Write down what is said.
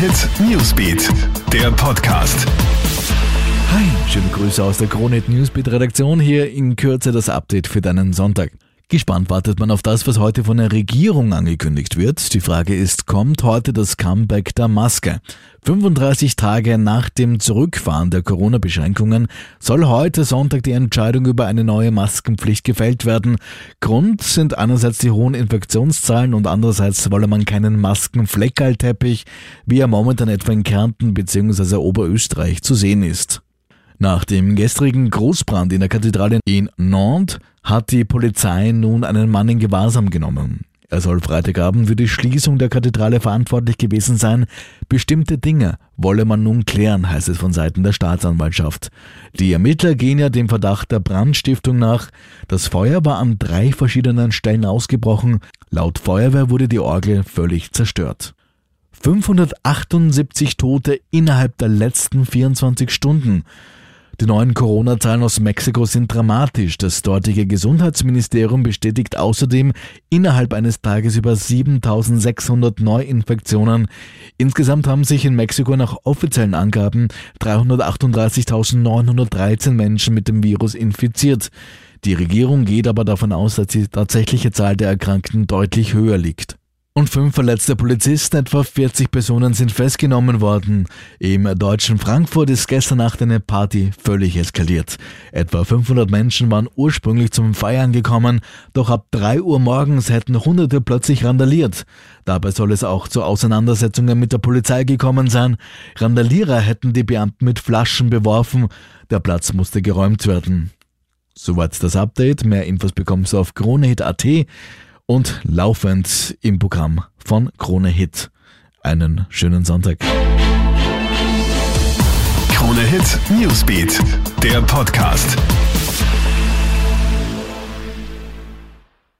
Hit Newsbeat, der Podcast. Hi, schöne Grüße aus der Kronit Newsbeat Redaktion. Hier in Kürze das Update für deinen Sonntag. Gespannt wartet man auf das, was heute von der Regierung angekündigt wird. Die Frage ist, kommt heute das Comeback der Maske? 35 Tage nach dem Zurückfahren der Corona-Beschränkungen soll heute Sonntag die Entscheidung über eine neue Maskenpflicht gefällt werden. Grund sind einerseits die hohen Infektionszahlen und andererseits wolle man keinen Maskenfleckerlteppich, wie er momentan etwa in Kärnten bzw. Oberösterreich zu sehen ist. Nach dem gestrigen Großbrand in der Kathedrale in Nantes hat die Polizei nun einen Mann in Gewahrsam genommen. Er soll Freitagabend für die Schließung der Kathedrale verantwortlich gewesen sein. Bestimmte Dinge wolle man nun klären, heißt es von Seiten der Staatsanwaltschaft. Die Ermittler gehen ja dem Verdacht der Brandstiftung nach. Das Feuer war an drei verschiedenen Stellen ausgebrochen. Laut Feuerwehr wurde die Orgel völlig zerstört. 578 Tote innerhalb der letzten 24 Stunden. Die neuen Corona-Zahlen aus Mexiko sind dramatisch. Das dortige Gesundheitsministerium bestätigt außerdem innerhalb eines Tages über 7600 Neuinfektionen. Insgesamt haben sich in Mexiko nach offiziellen Angaben 338.913 Menschen mit dem Virus infiziert. Die Regierung geht aber davon aus, dass die tatsächliche Zahl der Erkrankten deutlich höher liegt und fünf verletzte Polizisten, etwa 40 Personen sind festgenommen worden. Im deutschen Frankfurt ist gestern Nacht eine Party völlig eskaliert. Etwa 500 Menschen waren ursprünglich zum Feiern gekommen, doch ab 3 Uhr morgens hätten Hunderte plötzlich randaliert. Dabei soll es auch zu Auseinandersetzungen mit der Polizei gekommen sein. Randalierer hätten die Beamten mit Flaschen beworfen. Der Platz musste geräumt werden. Soweit das Update. Mehr Infos bekommst du auf kronehit.at und laufend im Programm von Krone Hit. Einen schönen Sonntag. Krone Hit Newsbeat, der Podcast.